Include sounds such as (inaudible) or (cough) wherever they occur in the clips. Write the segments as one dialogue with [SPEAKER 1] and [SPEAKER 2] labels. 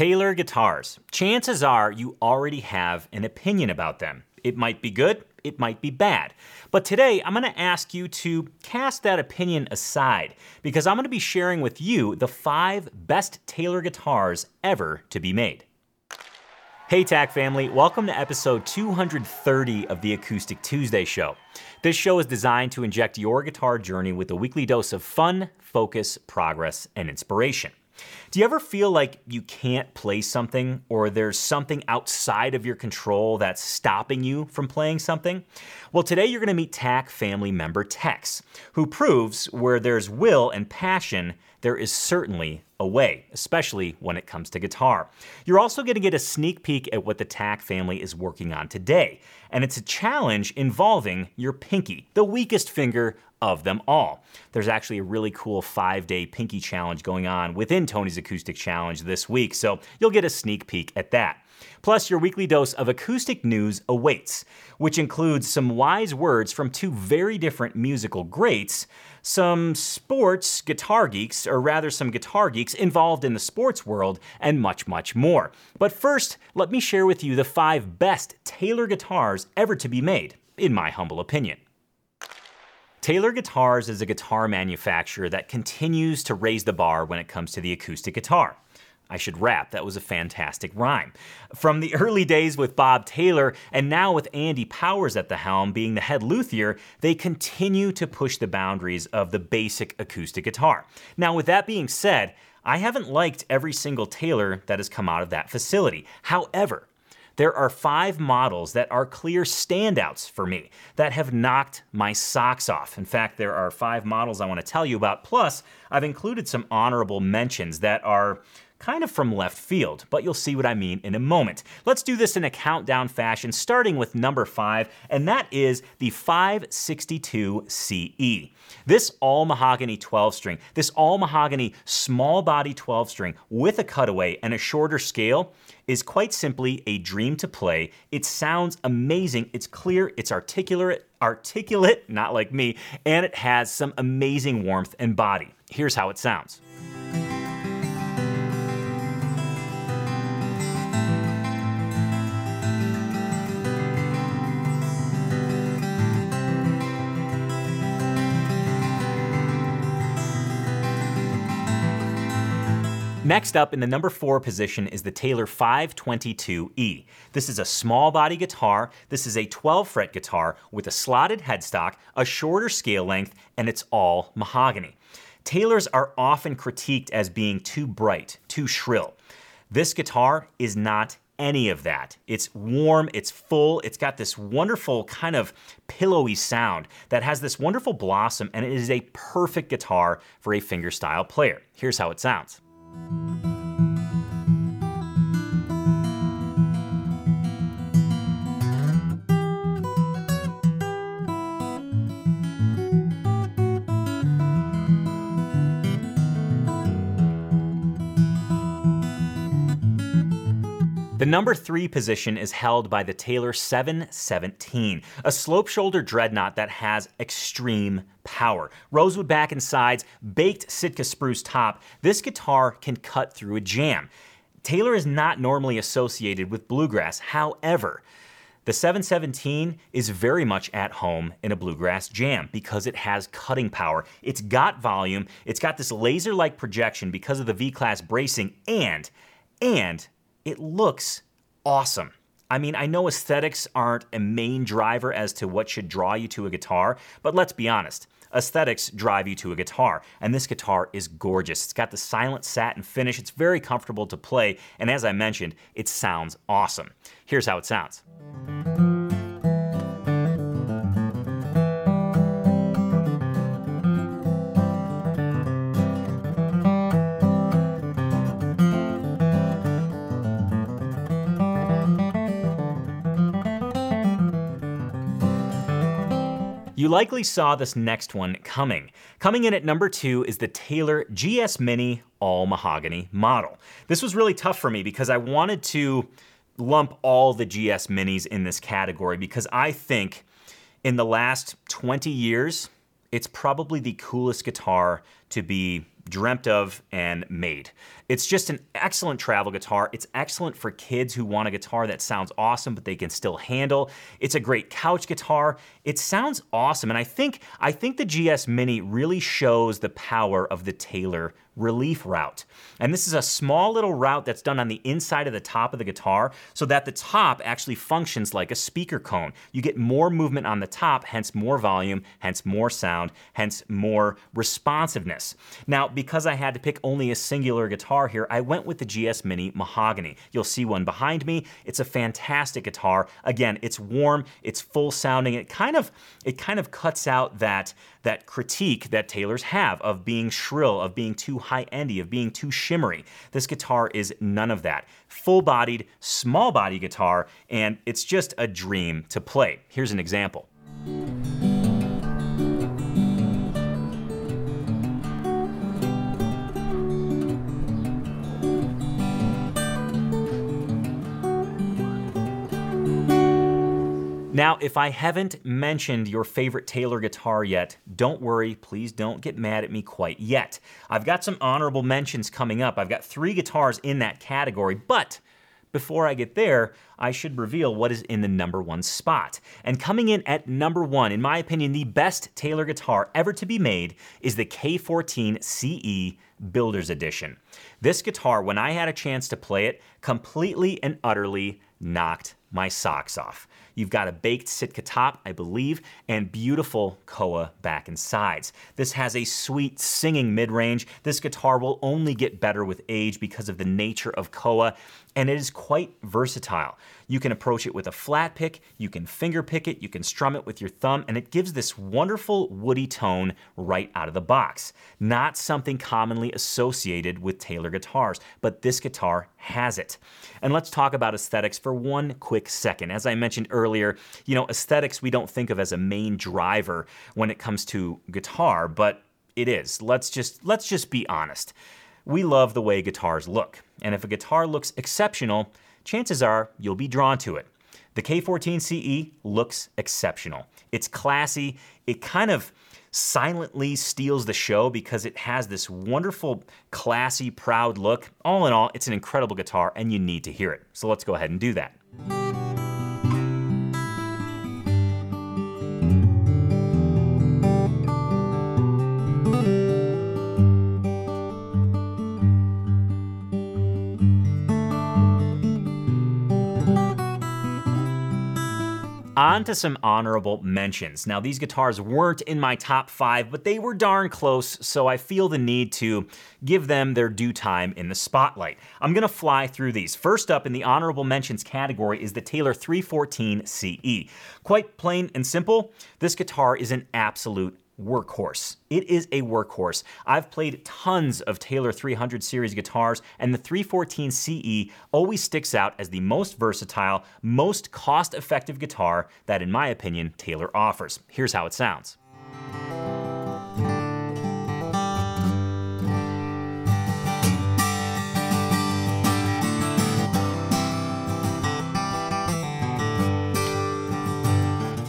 [SPEAKER 1] Taylor guitars. Chances are you already have an opinion about them. It might be good, it might be bad. But today I'm going to ask you to cast that opinion aside because I'm going to be sharing with you the five best Taylor guitars ever to be made. Hey, TAC family, welcome to episode 230 of the Acoustic Tuesday Show. This show is designed to inject your guitar journey with a weekly dose of fun, focus, progress, and inspiration. Do you ever feel like you can't play something or there's something outside of your control that's stopping you from playing something? Well, today you're going to meet TAC family member Tex, who proves where there's will and passion, there is certainly a way, especially when it comes to guitar. You're also going to get a sneak peek at what the TAC family is working on today, and it's a challenge involving your pinky, the weakest finger of them all. There's actually a really cool five day pinky challenge going on within Tony's Acoustic Challenge this week, so you'll get a sneak peek at that. Plus, your weekly dose of acoustic news awaits, which includes some wise words from two very different musical greats, some sports guitar geeks, or rather, some guitar geeks involved in the sports world, and much, much more. But first, let me share with you the five best Taylor guitars ever to be made, in my humble opinion. Taylor Guitars is a guitar manufacturer that continues to raise the bar when it comes to the acoustic guitar. I should rap, that was a fantastic rhyme. From the early days with Bob Taylor and now with Andy Powers at the helm being the head luthier, they continue to push the boundaries of the basic acoustic guitar. Now, with that being said, I haven't liked every single Taylor that has come out of that facility. However, there are five models that are clear standouts for me that have knocked my socks off. In fact, there are five models I want to tell you about. Plus, I've included some honorable mentions that are kind of from left field, but you'll see what I mean in a moment. Let's do this in a countdown fashion, starting with number five, and that is the 562 CE. This all mahogany 12 string, this all mahogany small body 12 string with a cutaway and a shorter scale is quite simply a dream to play. It sounds amazing, it's clear, it's articulate, articulate, not like me, and it has some amazing warmth and body. Here's how it sounds. Next up in the number four position is the Taylor 522E. This is a small body guitar. This is a 12 fret guitar with a slotted headstock, a shorter scale length, and it's all mahogany. Taylors are often critiqued as being too bright, too shrill. This guitar is not any of that. It's warm, it's full, it's got this wonderful kind of pillowy sound that has this wonderful blossom, and it is a perfect guitar for a fingerstyle player. Here's how it sounds. Thank you. The number three position is held by the Taylor 717, a slope shoulder dreadnought that has extreme power. Rosewood back and sides, baked Sitka spruce top, this guitar can cut through a jam. Taylor is not normally associated with bluegrass. However, the 717 is very much at home in a bluegrass jam because it has cutting power. It's got volume, it's got this laser like projection because of the V class bracing, and, and it looks awesome. I mean, I know aesthetics aren't a main driver as to what should draw you to a guitar, but let's be honest. Aesthetics drive you to a guitar, and this guitar is gorgeous. It's got the silent satin finish, it's very comfortable to play, and as I mentioned, it sounds awesome. Here's how it sounds. You likely saw this next one coming. Coming in at number two is the Taylor GS Mini All Mahogany model. This was really tough for me because I wanted to lump all the GS Minis in this category because I think in the last 20 years, it's probably the coolest guitar to be dreamt of and made. It's just an excellent travel guitar. It's excellent for kids who want a guitar that sounds awesome but they can still handle. It's a great couch guitar. It sounds awesome and I think I think the GS Mini really shows the power of the Taylor relief rout. And this is a small little rout that's done on the inside of the top of the guitar so that the top actually functions like a speaker cone. You get more movement on the top, hence more volume, hence more sound, hence more responsiveness. Now, because I had to pick only a singular guitar here, I went with the GS Mini Mahogany. You'll see one behind me. It's a fantastic guitar. Again, it's warm, it's full sounding. It kind of it kind of cuts out that that critique that Taylors have of being shrill, of being too high-endy, of being too shimmery. This guitar is none of that. Full-bodied, small body guitar, and it's just a dream to play. Here's an example. Now, if I haven't mentioned your favorite Taylor guitar yet, don't worry, please don't get mad at me quite yet. I've got some honorable mentions coming up. I've got three guitars in that category, but before I get there, I should reveal what is in the number one spot. And coming in at number one, in my opinion, the best Taylor guitar ever to be made is the K14 CE Builder's Edition. This guitar, when I had a chance to play it, completely and utterly knocked my socks off. You've got a baked Sitka top, I believe, and beautiful Koa back and sides. This has a sweet singing mid-range. This guitar will only get better with age because of the nature of Koa, and it is quite versatile. You can approach it with a flat pick, you can finger pick it, you can strum it with your thumb, and it gives this wonderful woody tone right out of the box. Not something commonly associated with Taylor guitars, but this guitar has it. And let's talk about aesthetics for one quick second. As I mentioned earlier, you know, aesthetics we don't think of as a main driver when it comes to guitar, but it is. Let's just let's just be honest. We love the way guitars look. And if a guitar looks exceptional, chances are you'll be drawn to it. The K14CE looks exceptional. It's classy. It kind of silently steals the show because it has this wonderful, classy, proud look. All in all, it's an incredible guitar and you need to hear it. So let's go ahead and do that. On to some honorable mentions. Now, these guitars weren't in my top five, but they were darn close, so I feel the need to give them their due time in the spotlight. I'm gonna fly through these. First up in the honorable mentions category is the Taylor 314 CE. Quite plain and simple, this guitar is an absolute workhorse. It is a workhorse. I've played tons of Taylor 300 series guitars, and the 314 CE always sticks out as the most versatile, most cost effective guitar that, in my opinion, Taylor offers. Here's how it sounds.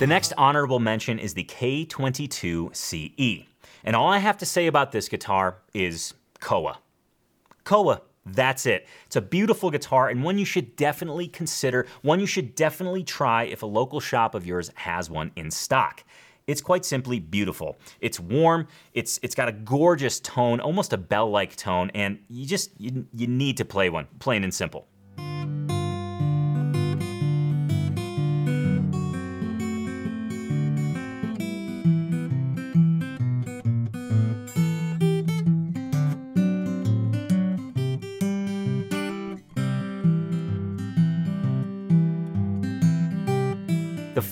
[SPEAKER 1] The next honorable mention is the K22CE. And all I have to say about this guitar is Koa. Koa, that's it. It's a beautiful guitar and one you should definitely consider, one you should definitely try if a local shop of yours has one in stock. It's quite simply beautiful. It's warm, it's it's got a gorgeous tone, almost a bell-like tone, and you just you, you need to play one, plain and simple.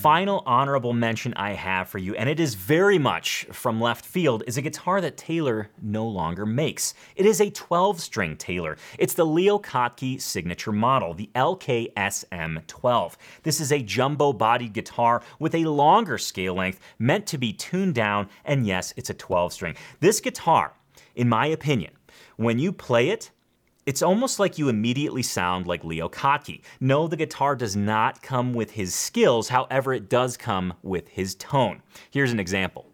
[SPEAKER 1] Final honorable mention I have for you, and it is very much from left field, is a guitar that Taylor no longer makes. It is a 12 string Taylor. It's the Leo Kottke signature model, the LKSM 12. This is a jumbo bodied guitar with a longer scale length meant to be tuned down, and yes, it's a 12 string. This guitar, in my opinion, when you play it, it's almost like you immediately sound like Leo Kottke. No, the guitar does not come with his skills, however, it does come with his tone. Here's an example.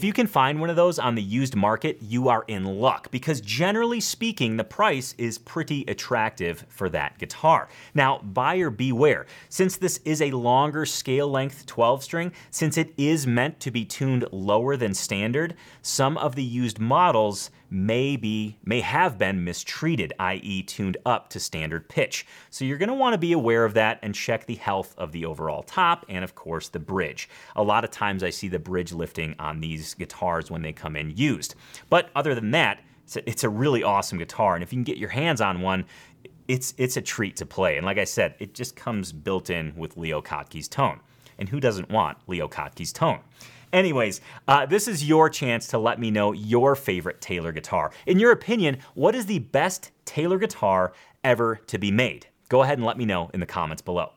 [SPEAKER 1] If you can find one of those on the used market, you are in luck because generally speaking, the price is pretty attractive for that guitar. Now, buyer beware. Since this is a longer scale length 12 string, since it is meant to be tuned lower than standard, some of the used models may be may have been mistreated, i.e. tuned up to standard pitch. So you're going to want to be aware of that and check the health of the overall top and of course the bridge. A lot of times I see the bridge lifting on these guitars when they come in used. But other than that, it's a, it's a really awesome guitar and if you can get your hands on one, it's it's a treat to play. And like I said, it just comes built in with Leo Kottke's tone. And who doesn't want Leo Kottke's tone? Anyways, uh, this is your chance to let me know your favorite Taylor guitar. In your opinion, what is the best Taylor guitar ever to be made? Go ahead and let me know in the comments below.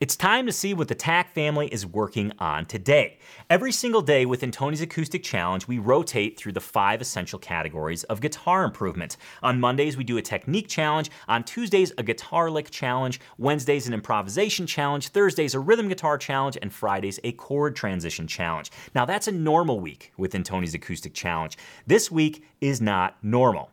[SPEAKER 1] It's time to see what the TAC family is working on today. Every single day within Tony's Acoustic Challenge, we rotate through the five essential categories of guitar improvement. On Mondays, we do a technique challenge. On Tuesdays, a guitar lick challenge. Wednesdays, an improvisation challenge. Thursdays, a rhythm guitar challenge. And Fridays, a chord transition challenge. Now, that's a normal week within Tony's Acoustic Challenge. This week is not normal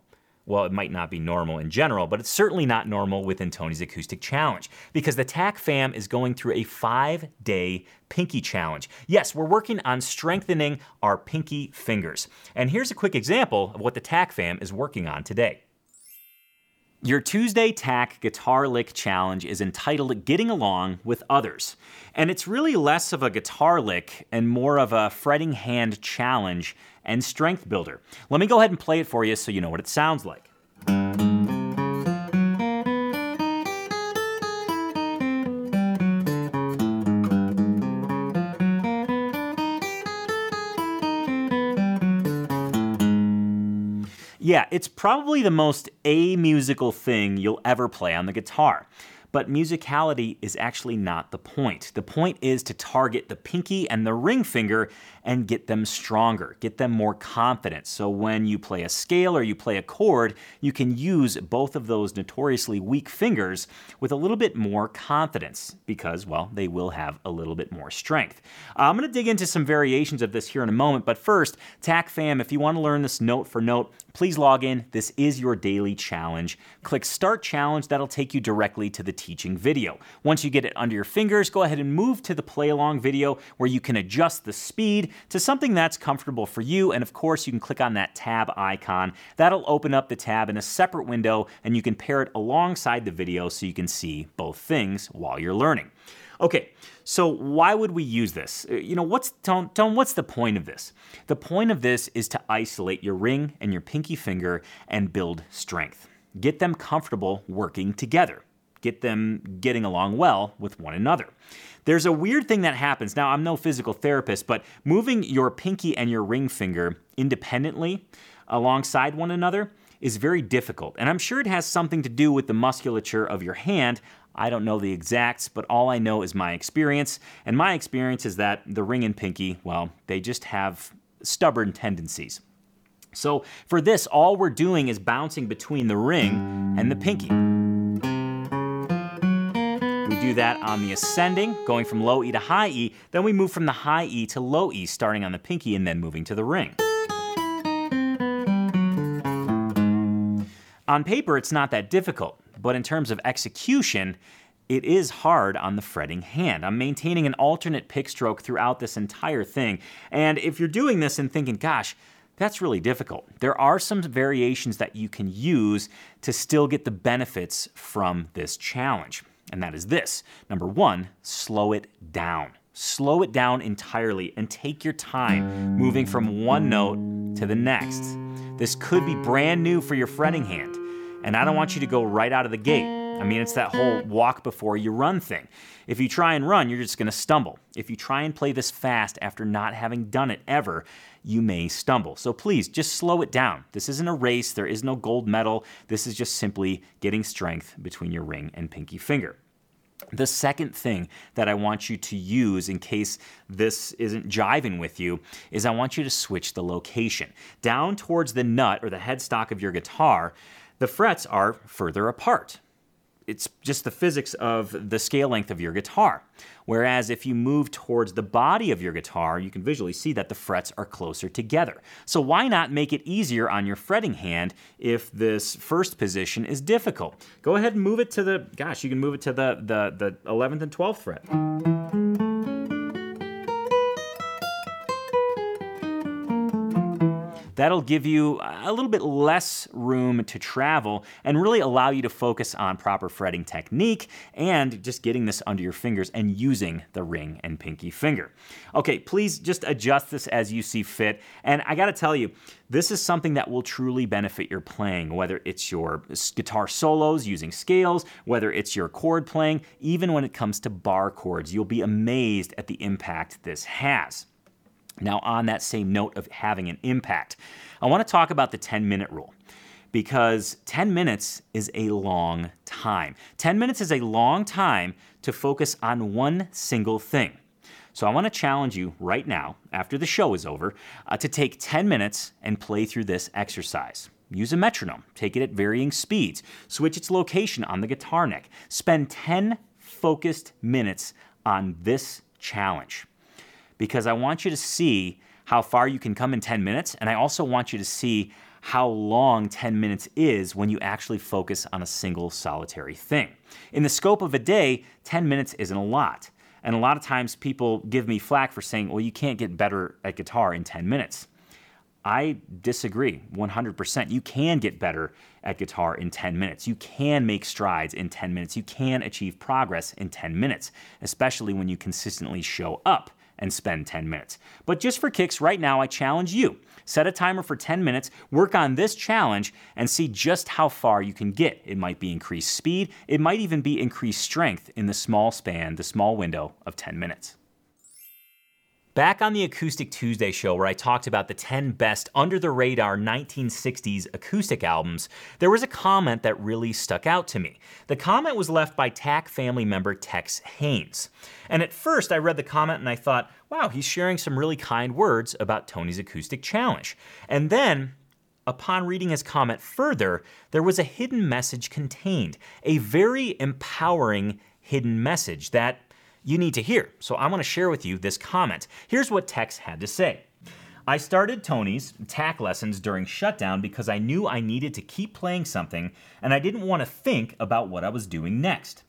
[SPEAKER 1] well, it might not be normal in general, but it's certainly not normal within Tony's Acoustic Challenge because the TAC fam is going through a five day pinky challenge. Yes, we're working on strengthening our pinky fingers. And here's a quick example of what the TAC fam is working on today. Your Tuesday TAC Guitar Lick Challenge is entitled Getting Along with Others. And it's really less of a guitar lick and more of a fretting hand challenge and strength builder. Let me go ahead and play it for you so you know what it sounds like. Yeah, it's probably the most amusical thing you'll ever play on the guitar. But musicality is actually not the point. The point is to target the pinky and the ring finger and get them stronger, get them more confident. So when you play a scale or you play a chord, you can use both of those notoriously weak fingers with a little bit more confidence because, well, they will have a little bit more strength. Uh, I'm going to dig into some variations of this here in a moment, but first, TAC fam, if you want to learn this note for note, please log in. This is your daily challenge. Click Start Challenge, that'll take you directly to the teaching video. Once you get it under your fingers, go ahead and move to the play along video where you can adjust the speed to something that's comfortable for you. And of course, you can click on that tab icon. That'll open up the tab in a separate window and you can pair it alongside the video so you can see both things while you're learning. Okay, so why would we use this? Uh, you know, what's Tone, Tone, what's the point of this? The point of this is to isolate your ring and your pinky finger and build strength. Get them comfortable working together. Get them getting along well with one another. There's a weird thing that happens. Now, I'm no physical therapist, but moving your pinky and your ring finger independently alongside one another is very difficult. And I'm sure it has something to do with the musculature of your hand. I don't know the exacts, but all I know is my experience. And my experience is that the ring and pinky, well, they just have stubborn tendencies. So for this, all we're doing is bouncing between the ring and the pinky We do that on the ascending, going from low E to high E. Then we move from the high E to low E, starting on the pinky and then moving to the ring. On paper, it's not that difficult, but in terms of execution, it is hard on the fretting hand. I'm maintaining an alternate pick stroke throughout this entire thing. And if you're doing this and thinking, gosh, that's really difficult. There are some variations that you can use to still get the benefits from this challenge and that is this. Number one, slow it down. Slow it down entirely and take your time moving from one note to the next. This could be brand new for your fretting hand, and I don't want you to go right out of the gate. I mean, it's that whole walk before you run thing. If you try and run, you're just going to stumble. If you try and play this fast after not having done it ever, you may stumble. So please just slow it down. This isn't a race, there is no gold medal. This is just simply getting strength between your ring and pinky finger. The second thing that I want you to use in case this isn't jiving with you is I want you to switch the location. Down towards the nut or the headstock of your guitar, the frets are further apart it's just the physics of the scale length of your guitar. Whereas if you move towards the body of your guitar, you can visually see that the frets are closer together. So why not make it easier on your fretting hand if this first position is difficult? Go ahead and move it to the, gosh, you can move it to the, the, the 11th and 12th fret. That'll give you a little bit less room to travel and really allow you to focus on proper fretting technique and just getting this under your fingers and using the ring and pinky finger. Okay, please just adjust this as you see fit. And I gotta tell you, this is something that will truly benefit your playing, whether it's your guitar solos using scales, whether it's your chord playing, even when it comes to bar chords. You'll be amazed at the impact this has. Now, on that same note of having an impact, I want to talk about the 10 minute rule because 10 minutes is a long time. 10 minutes is a long time to focus on one single thing. So I want to challenge you right now, after the show is over, uh, to take 10 minutes and play through this exercise. Use a metronome, take it at varying speeds, switch its location on the guitar neck. Spend 10 focused minutes on this challenge because I want you to see how far you can come in 10 minutes. And I also want you to see how long 10 minutes is when you actually focus on a single solitary thing. In the scope of a day, 10 minutes isn't a lot. And a lot of times people give me flack for saying, well, you can't get better at guitar in 10 minutes. I disagree 100%. You can get better at guitar in 10 minutes. You can make strides in 10 minutes. You can achieve progress in 10 minutes, especially when you consistently show up and spend 10 minutes. But just for kicks, right now, I challenge you. Set a timer for 10 minutes, work on this challenge, and see just how far you can get. It might be increased speed, it might even be increased strength in the small span, the small window of 10 minutes. Back on the Acoustic Tuesday show, where I talked about the 10 best under the radar 1960s acoustic albums, there was a comment that really stuck out to me. The comment was left by TAC family member Tex Haynes. And at first, I read the comment and I thought, wow, he's sharing some really kind words about Tony's acoustic challenge. And then, upon reading his comment further, there was a hidden message contained, a very empowering hidden message that you need to hear. So I want to share with you this comment. Here's what Tex had to say. I started Tony's TAC lessons during shutdown because I knew I needed to keep playing something and I didn't want to think about what I was doing next.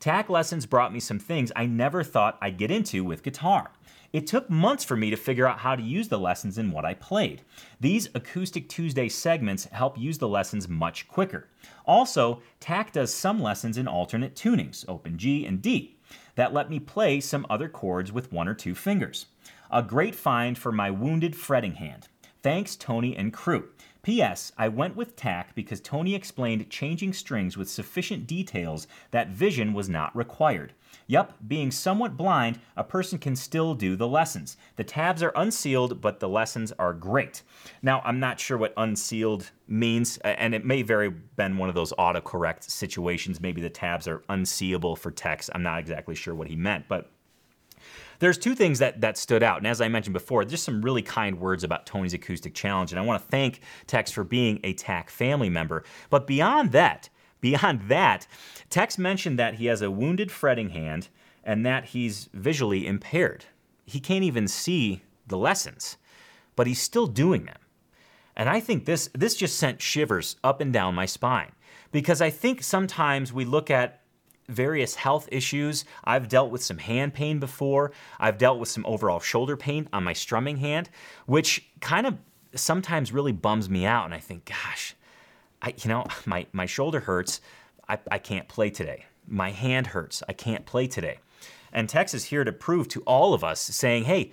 [SPEAKER 1] TAC lessons brought me some things I never thought I'd get into with guitar. It took months for me to figure out how to use the lessons in what I played. These Acoustic Tuesday segments help use the lessons much quicker. Also, TAC does some lessons in alternate tunings, open G and D that let me play some other chords with one or two fingers. A great find for my wounded fretting hand. Thanks, Tony and crew. P.S. I went with TAC because Tony explained changing strings with sufficient details that vision was not required. Yup, being somewhat blind, a person can still do the lessons. The tabs are unsealed, but the lessons are great. Now, I'm not sure what unsealed means, and it may very been one of those autocorrect situations. Maybe the tabs are unseeable for Tex. I'm not exactly sure what he meant, but there's two things that, that stood out. And as I mentioned before, just some really kind words about Tony's Acoustic Challenge. And I want to thank Tex for being a TAC family member. But beyond that, beyond that, Tex mentioned that he has a wounded fretting hand and that he's visually impaired. He can't even see the lessons, but he's still doing them. And I think this this just sent shivers up and down my spine because I think sometimes we look at various health issues. I've dealt with some hand pain before. I've dealt with some overall shoulder pain on my strumming hand, which kind of sometimes really bums me out. And I think, gosh, I, you know, my, my shoulder hurts. I, I can't play today. My hand hurts. I can't play today. And Tex is here to prove to all of us, saying, hey,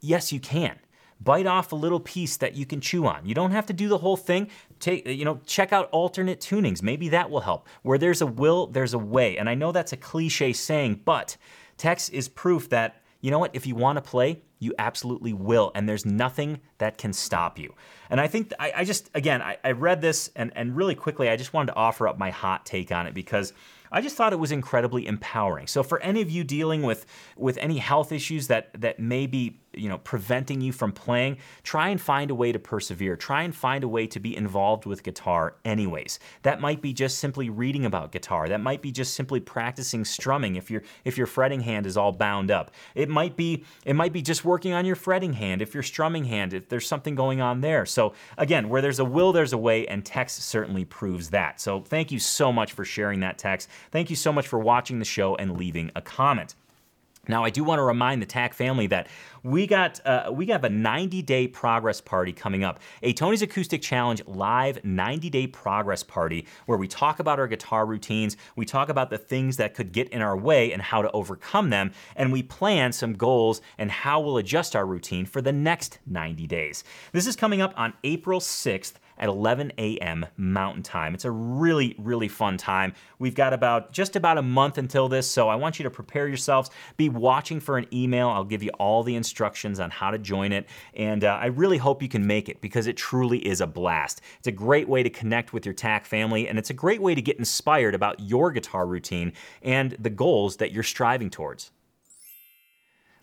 [SPEAKER 1] yes, you can bite off a little piece that you can chew on. You don't have to do the whole thing. Take, you know, check out alternate tunings. Maybe that will help. Where there's a will, there's a way. And I know that's a cliche saying, but Tex is proof that, you know what, if you want to play, you absolutely will. And there's nothing that can stop you. And I think, I, I just, again, I, I read this and, and really quickly, I just wanted to offer up my hot take on it because I just thought it was incredibly empowering. So for any of you dealing with with any health issues that that may be you know preventing you from playing, try and find a way to persevere. Try and find a way to be involved with guitar anyways. That might be just simply reading about guitar. That might be just simply practicing strumming if your if your fretting hand is all bound up. It might be it might be just working on your fretting hand if your strumming hand if there's something going on there. So again, where there's a will there's a way and Tex certainly proves that. So thank you so much for sharing that Tex. Thank you so much for watching the show and leaving a comment. Now, I do want to remind the TAC family that we got uh, we have a 90 day progress party coming up, a Tony's Acoustic Challenge live 90 day progress party where we talk about our guitar routines, we talk about the things that could get in our way and how to overcome them, and we plan some goals and how we'll adjust our routine for the next 90 days. This is coming up on April 6th at 11 a.m. Mountain Time. It's a really, really fun time. We've got about just about a month until this, so I want you to prepare yourselves. Be watching for an email. I'll give you all the instructions on how to join it, and uh, I really hope you can make it because it truly is a blast. It's a great way to connect with your TAC family, and it's a great way to get inspired about your guitar routine and the goals that you're striving towards.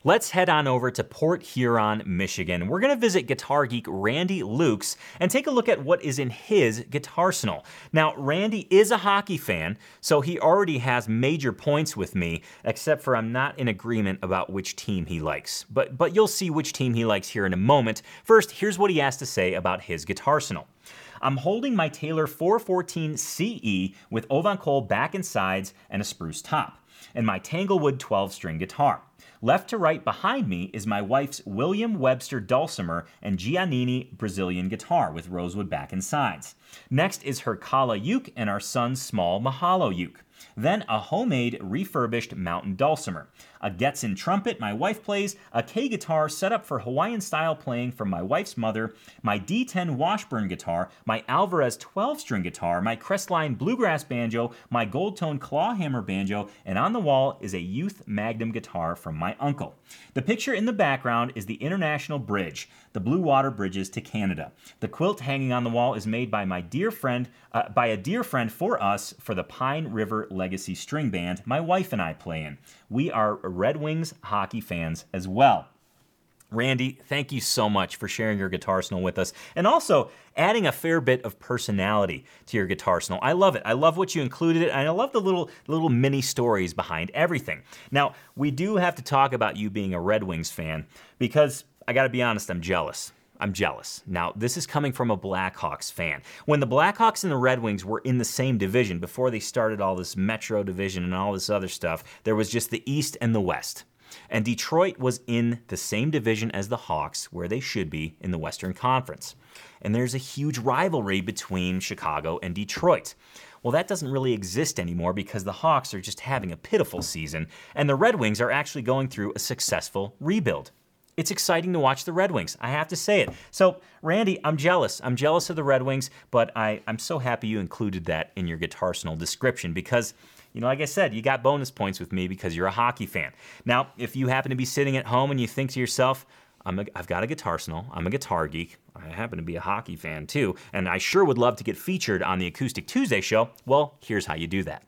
[SPEAKER 1] Let's head on over to Port Huron, Michigan. We're going to visit guitar geek Randy Lukes and take a look at what is in his guitar arsenal. Now, Randy is a hockey fan, so he already has major points with me, except for I'm not in agreement about which team he likes. But, but you'll see which team he likes here in a moment. First, here's what he has to say about his guitar arsenal. I'm holding my Taylor 414 CE with ovangkol back and sides and a spruce top, and my Tanglewood 12 string guitar. Left to right behind me is my wife's William Webster dulcimer and Giannini Brazilian guitar with rosewood back and sides. Next is her Kala uke and our son's small Mahalo uke. Then a homemade refurbished mountain dulcimer a Getzen trumpet my wife plays, a Kay guitar set up for Hawaiian style playing from my wife's mother, my D10 Washburn guitar, my Alvarez 12 string guitar, my Crestline bluegrass banjo, my Goldtone clawhammer banjo, and on the wall is a Youth Magnum guitar from my uncle. The picture in the background is the International Bridge, the Blue Water Bridges to Canada. The quilt hanging on the wall is made by my dear friend, uh, by a dear friend for us for the Pine River Legacy String Band my wife and I play in. We are Red Wings hockey fans as well. Randy, thank you so much for sharing your guitar arsenal with us and also adding a fair bit of personality to your guitar arsenal. I love it. I love what you included it, and I love the little little mini stories behind everything. Now, we do have to talk about you being a Red Wings fan because I got to be honest, I'm jealous. I'm jealous. Now, this is coming from a Blackhawks fan. When the Blackhawks and the Red Wings were in the same division before they started all this Metro division and all this other stuff, there was just the East and the West. And Detroit was in the same division as the Hawks, where they should be in the Western Conference. And there's a huge rivalry between Chicago and Detroit. Well, that doesn't really exist anymore because the Hawks are just having a pitiful season, and the Red Wings are actually going through a successful rebuild it's exciting to watch the Red Wings. I have to say it. So, Randy, I'm jealous. I'm jealous of the Red Wings, but I, I'm so happy you included that in your guitar description because, you know, like I said, you got bonus points with me because you're a hockey fan. Now, if you happen to be sitting at home and you think to yourself, i have got a guitar. I'm a guitar geek. I happen to be a hockey fan too, and I sure would love to get featured on the Acoustic Tuesday show. Well, here's how you do that.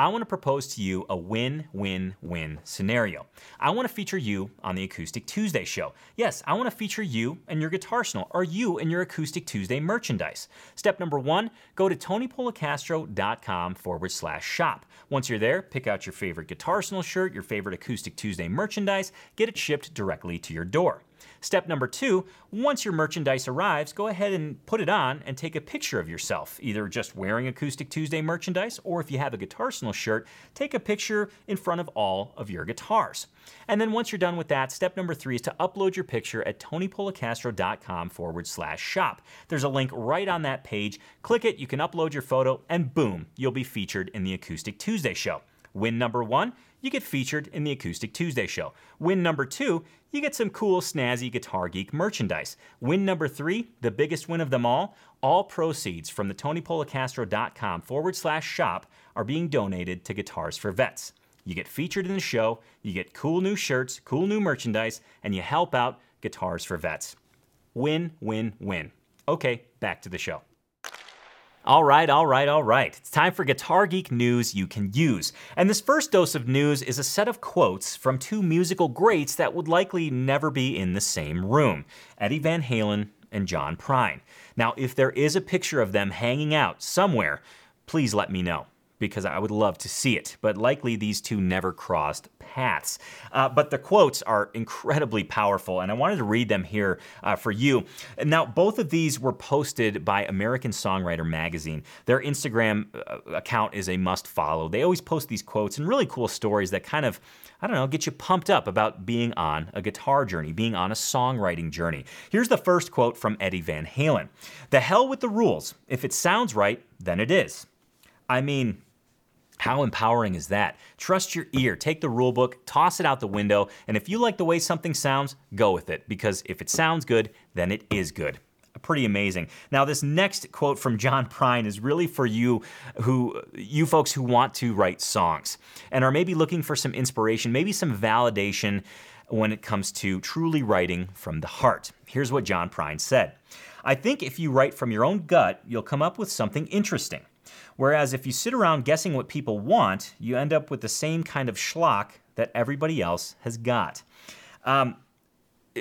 [SPEAKER 1] I want to propose to you a win win win scenario. I want to feature you on the Acoustic Tuesday show. Yes, I want to feature you and your guitar arsenal, or you and your Acoustic Tuesday merchandise. Step number one go to tonypolicastro.com forward slash shop. Once you're there, pick out your favorite guitar arsenal shirt, your favorite Acoustic Tuesday merchandise, get it shipped directly to your door. Step number two, once your merchandise arrives, go ahead and put it on and take a picture of yourself, either just wearing Acoustic Tuesday merchandise, or if you have a Guitar Arsenal shirt, take a picture in front of all of your guitars. And then once you're done with that, step number three is to upload your picture at tonypolicastro.com forward slash shop. There's a link right on that page. Click it, you can upload your photo, and boom, you'll be featured in the Acoustic Tuesday show. Win number one, you get featured in the Acoustic Tuesday show. Win number two, you get some cool, snazzy Guitar Geek merchandise. Win number three, the biggest win of them all, all proceeds from the TonyPolicastro.com forward slash shop are being donated to Guitars for Vets. You get featured in the show, you get cool new shirts, cool new merchandise, and you help out Guitars for Vets. Win, win, win. Okay, back to the show. All right, all right, all right. It's time for Guitar Geek news you can use. And this first dose of news is a set of quotes from two musical greats that would likely never be in the same room Eddie Van Halen and John Prine. Now, if there is a picture of them hanging out somewhere, please let me know because I would love to see it. But likely these two never crossed paths. Uh, but the quotes are incredibly powerful, and I wanted to read them here uh, for you. Now, both of these were posted by American Songwriter Magazine. Their Instagram uh, account is a must follow. They always post these quotes and really cool stories that kind of I don't know, get you pumped up about being on a guitar journey, being on a songwriting journey. Here's the first quote from Eddie Van Halen The hell with the rules. If it sounds right, then it is. I mean, how empowering is that? Trust your ear, take the rule book, toss it out the window, and if you like the way something sounds, go with it, because if it sounds good, then it is good. Pretty amazing. Now, this next quote from John Prine is really for you who you folks who want to write songs and are maybe looking for some inspiration, maybe some validation when it comes to truly writing from the heart. Here's what John Prine said. I think if you write from your own gut, you'll come up with something interesting. Whereas if you sit around guessing what people want, you end up with the same kind of schlock that everybody else has got. Um,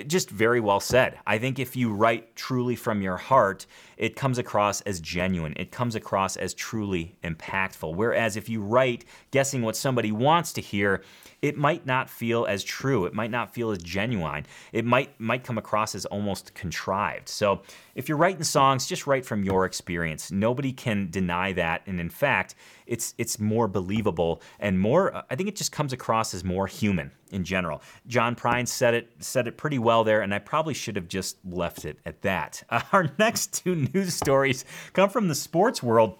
[SPEAKER 1] just very well said. I think if you write truly from your heart, it comes across as genuine. It comes across as truly impactful. Whereas if you write guessing what somebody wants to hear, it might not feel as true. It might not feel as genuine. It might might come across as almost contrived. So if you're writing songs, just write from your experience. Nobody can deny that, and in fact, it's it's more believable and more. I think it just comes across as more human in general. John Prine said it said it pretty well there, and I probably should have just left it at that. (laughs) Our next two news stories come from the sports world.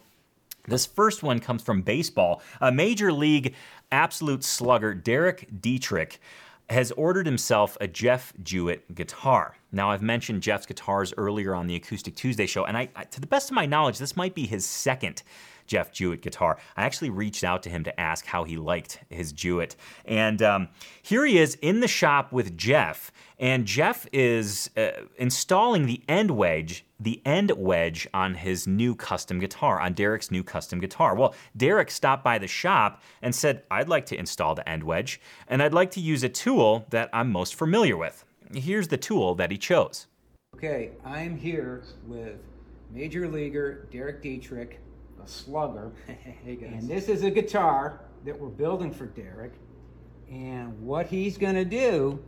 [SPEAKER 1] This first one comes from baseball. A major league absolute slugger, Derek Dietrich, has ordered himself a Jeff Jewett guitar. Now, I've mentioned Jeff's guitars earlier on the Acoustic Tuesday show, and I, to the best of my knowledge, this might be his second Jeff Jewett guitar. I actually reached out to him to ask how he liked his Jewett. And um, here he is in the shop with Jeff, and Jeff is uh, installing the end wedge, the end wedge on his new custom guitar, on Derek's new custom guitar. Well, Derek stopped by the shop and said, I'd like to install the end wedge, and I'd like to use a tool that I'm most familiar with. Here's the tool that he chose.
[SPEAKER 2] Okay, I'm here with Major Leaguer Derek Dietrich slugger. (laughs)
[SPEAKER 3] hey guys.
[SPEAKER 2] And this is a guitar that we're building for Derek. And what he's going to do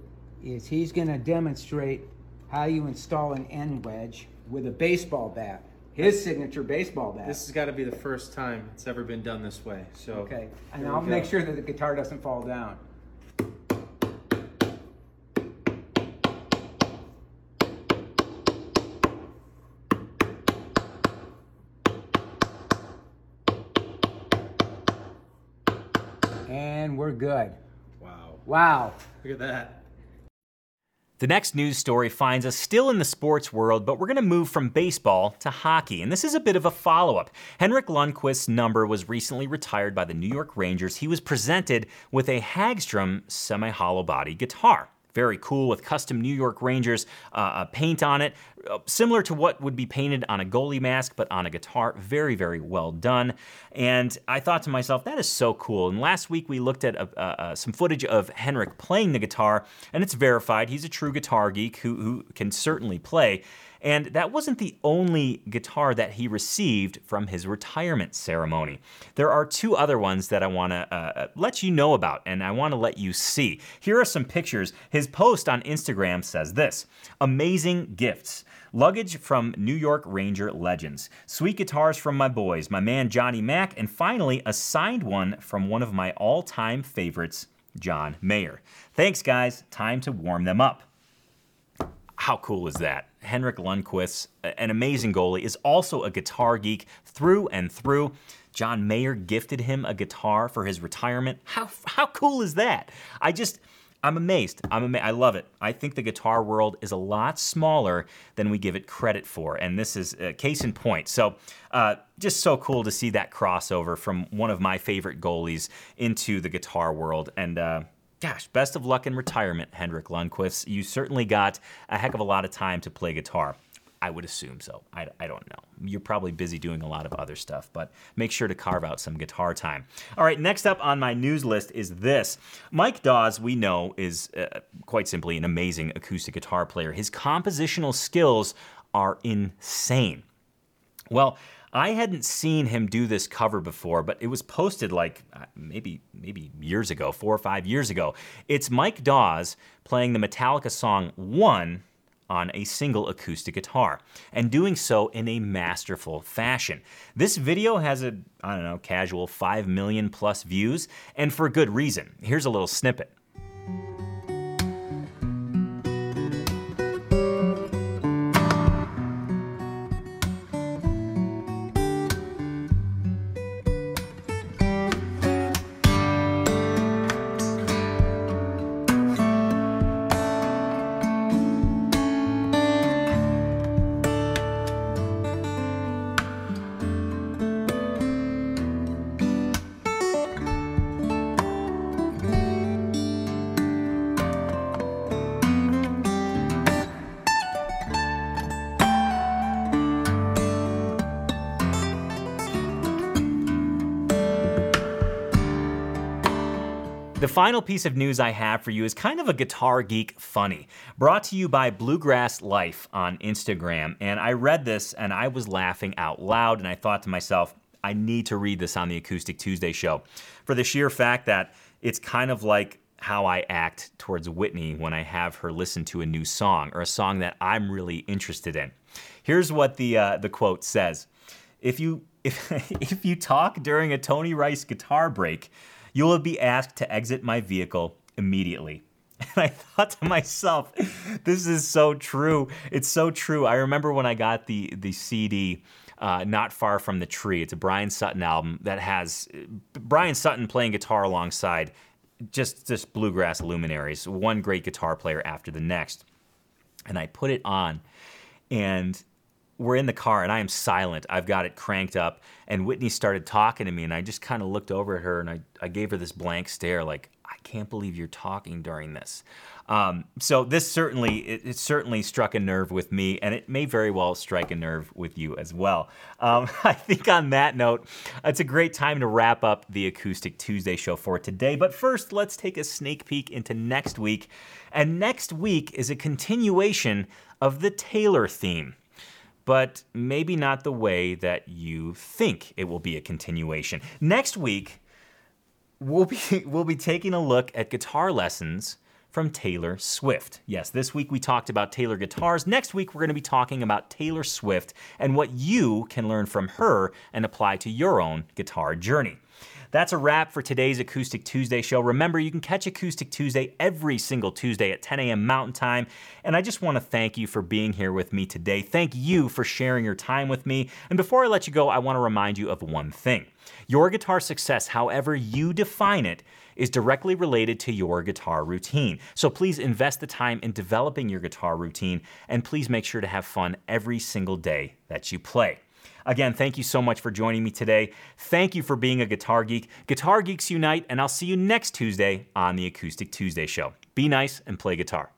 [SPEAKER 2] is he's going to demonstrate how you install an end wedge with a baseball bat. His signature baseball bat.
[SPEAKER 3] This has got to be the first time it's ever been done this way. So
[SPEAKER 2] okay, and I'll make sure that the guitar doesn't fall down. And we're good.
[SPEAKER 3] Wow.
[SPEAKER 2] Wow.
[SPEAKER 3] Look at that.
[SPEAKER 1] The next news story finds us still in the sports world, but we're going to move from baseball to hockey. And this is a bit of a follow up. Henrik Lundqvist's number was recently retired by the New York Rangers. He was presented with a Hagstrom semi hollow body guitar very cool with custom New York Rangers uh, paint on it, uh, similar to what would be painted on a goalie mask, but on a guitar. Very, very well done. And I thought to myself, that is so cool. And last week we looked at uh, uh, some footage of Henrik playing the guitar, and it's verified. He's a true guitar geek who, who can certainly play. And that wasn't the only guitar that he received from his retirement ceremony. There are two other ones that I want to uh, let you know about and I want to let you see. Here are some pictures. His post on Instagram says this Amazing gifts. Luggage from New York Ranger legends. Sweet guitars from my boys, my man Johnny Mack, and finally a signed one from one of my all time favorites, John Mayer. Thanks, guys. Time to warm them up. How cool is that? Henrik Lundqvist, an amazing goalie, is also a guitar geek through and through. John Mayer gifted him a guitar for his retirement. How, how cool is that? I just, I'm amazed. I'm ama- I love it. I think the guitar world is a lot smaller than we give it credit for, and this is a case in point. So, uh, just so cool to see that crossover from one of my favorite goalies into the guitar world, and uh, gosh, best of luck in retirement, Henrik Lundqvist. You certainly got a heck of a lot of time to play guitar. I would assume so. I, I don't know. You're probably busy doing a lot of other stuff, but make sure to carve out some guitar time. All right, next up on my news list is this. Mike Dawes, we know, is uh, quite simply an amazing acoustic guitar player. His compositional skills are insane. Well, I hadn't seen him do this cover before, but it was posted like uh, maybe maybe years ago, four or five years ago. It's Mike Dawes playing the Metallica song "One" on a single acoustic guitar, and doing so in a masterful fashion. This video has a I don't know casual five million plus views, and for good reason. Here's a little snippet. Final piece of news I have for you is kind of a guitar geek funny, brought to you by Bluegrass Life on Instagram. And I read this and I was laughing out loud, and I thought to myself, I need to read this on the Acoustic Tuesday show for the sheer fact that it's kind of like how I act towards Whitney when I have her listen to a new song or a song that I'm really interested in. Here's what the uh, the quote says: If you (laughs) if if you talk during a Tony Rice guitar break, you will be asked to exit my vehicle immediately. (laughs) And I thought to myself, this is so true. It's so true. I remember when I got the the CD. Uh, not far from the tree. It's a Bryan Sutton album that has Bryan Sutton playing guitar alongside just just bluegrass luminaries, one great guitar player after the next. And I put it on, and we're in the car, and I am silent. I've got it cranked up, and Whitney started talking to me, and I just kind of looked over at her, and I, I gave her this blank stare, like, I can't believe you're talking during this. Um, so this certainly it, it, certainly struck a nerve with me, and it may very well strike a nerve with you as well. Um, (laughs) I think on that note, it's a great time to wrap up the Acoustic Tuesday show for today. But first, let's take a sneak peek into next week, and next week is a continuation of the Taylor theme but maybe not the way that you think it will be a continuation. Next week, we'll be, (laughs) we'll be taking a look at guitar lessons from Taylor Swift. Yes, this week we talked about Taylor guitars. Next week we're going to be talking about Taylor Swift and what you can learn from her and apply to your own guitar journey. That's a wrap for today's Acoustic Tuesday show. Remember, you can catch Acoustic Tuesday every single Tuesday at 10 a.m. Mountain Time. And I just want to thank you for being here with me today. Thank you for sharing your time with me. And before I let you go, I want to remind you of one thing. Your guitar success, however you define it, is directly related to your guitar routine. So please invest the time in developing your guitar routine and please make sure to have fun every single day that you play. Again, thank you so much for joining me today. Thank you for being a guitar geek. Guitar Geeks Unite, and I'll see you next Tuesday on the Acoustic Tuesday Show. Be nice and play guitar.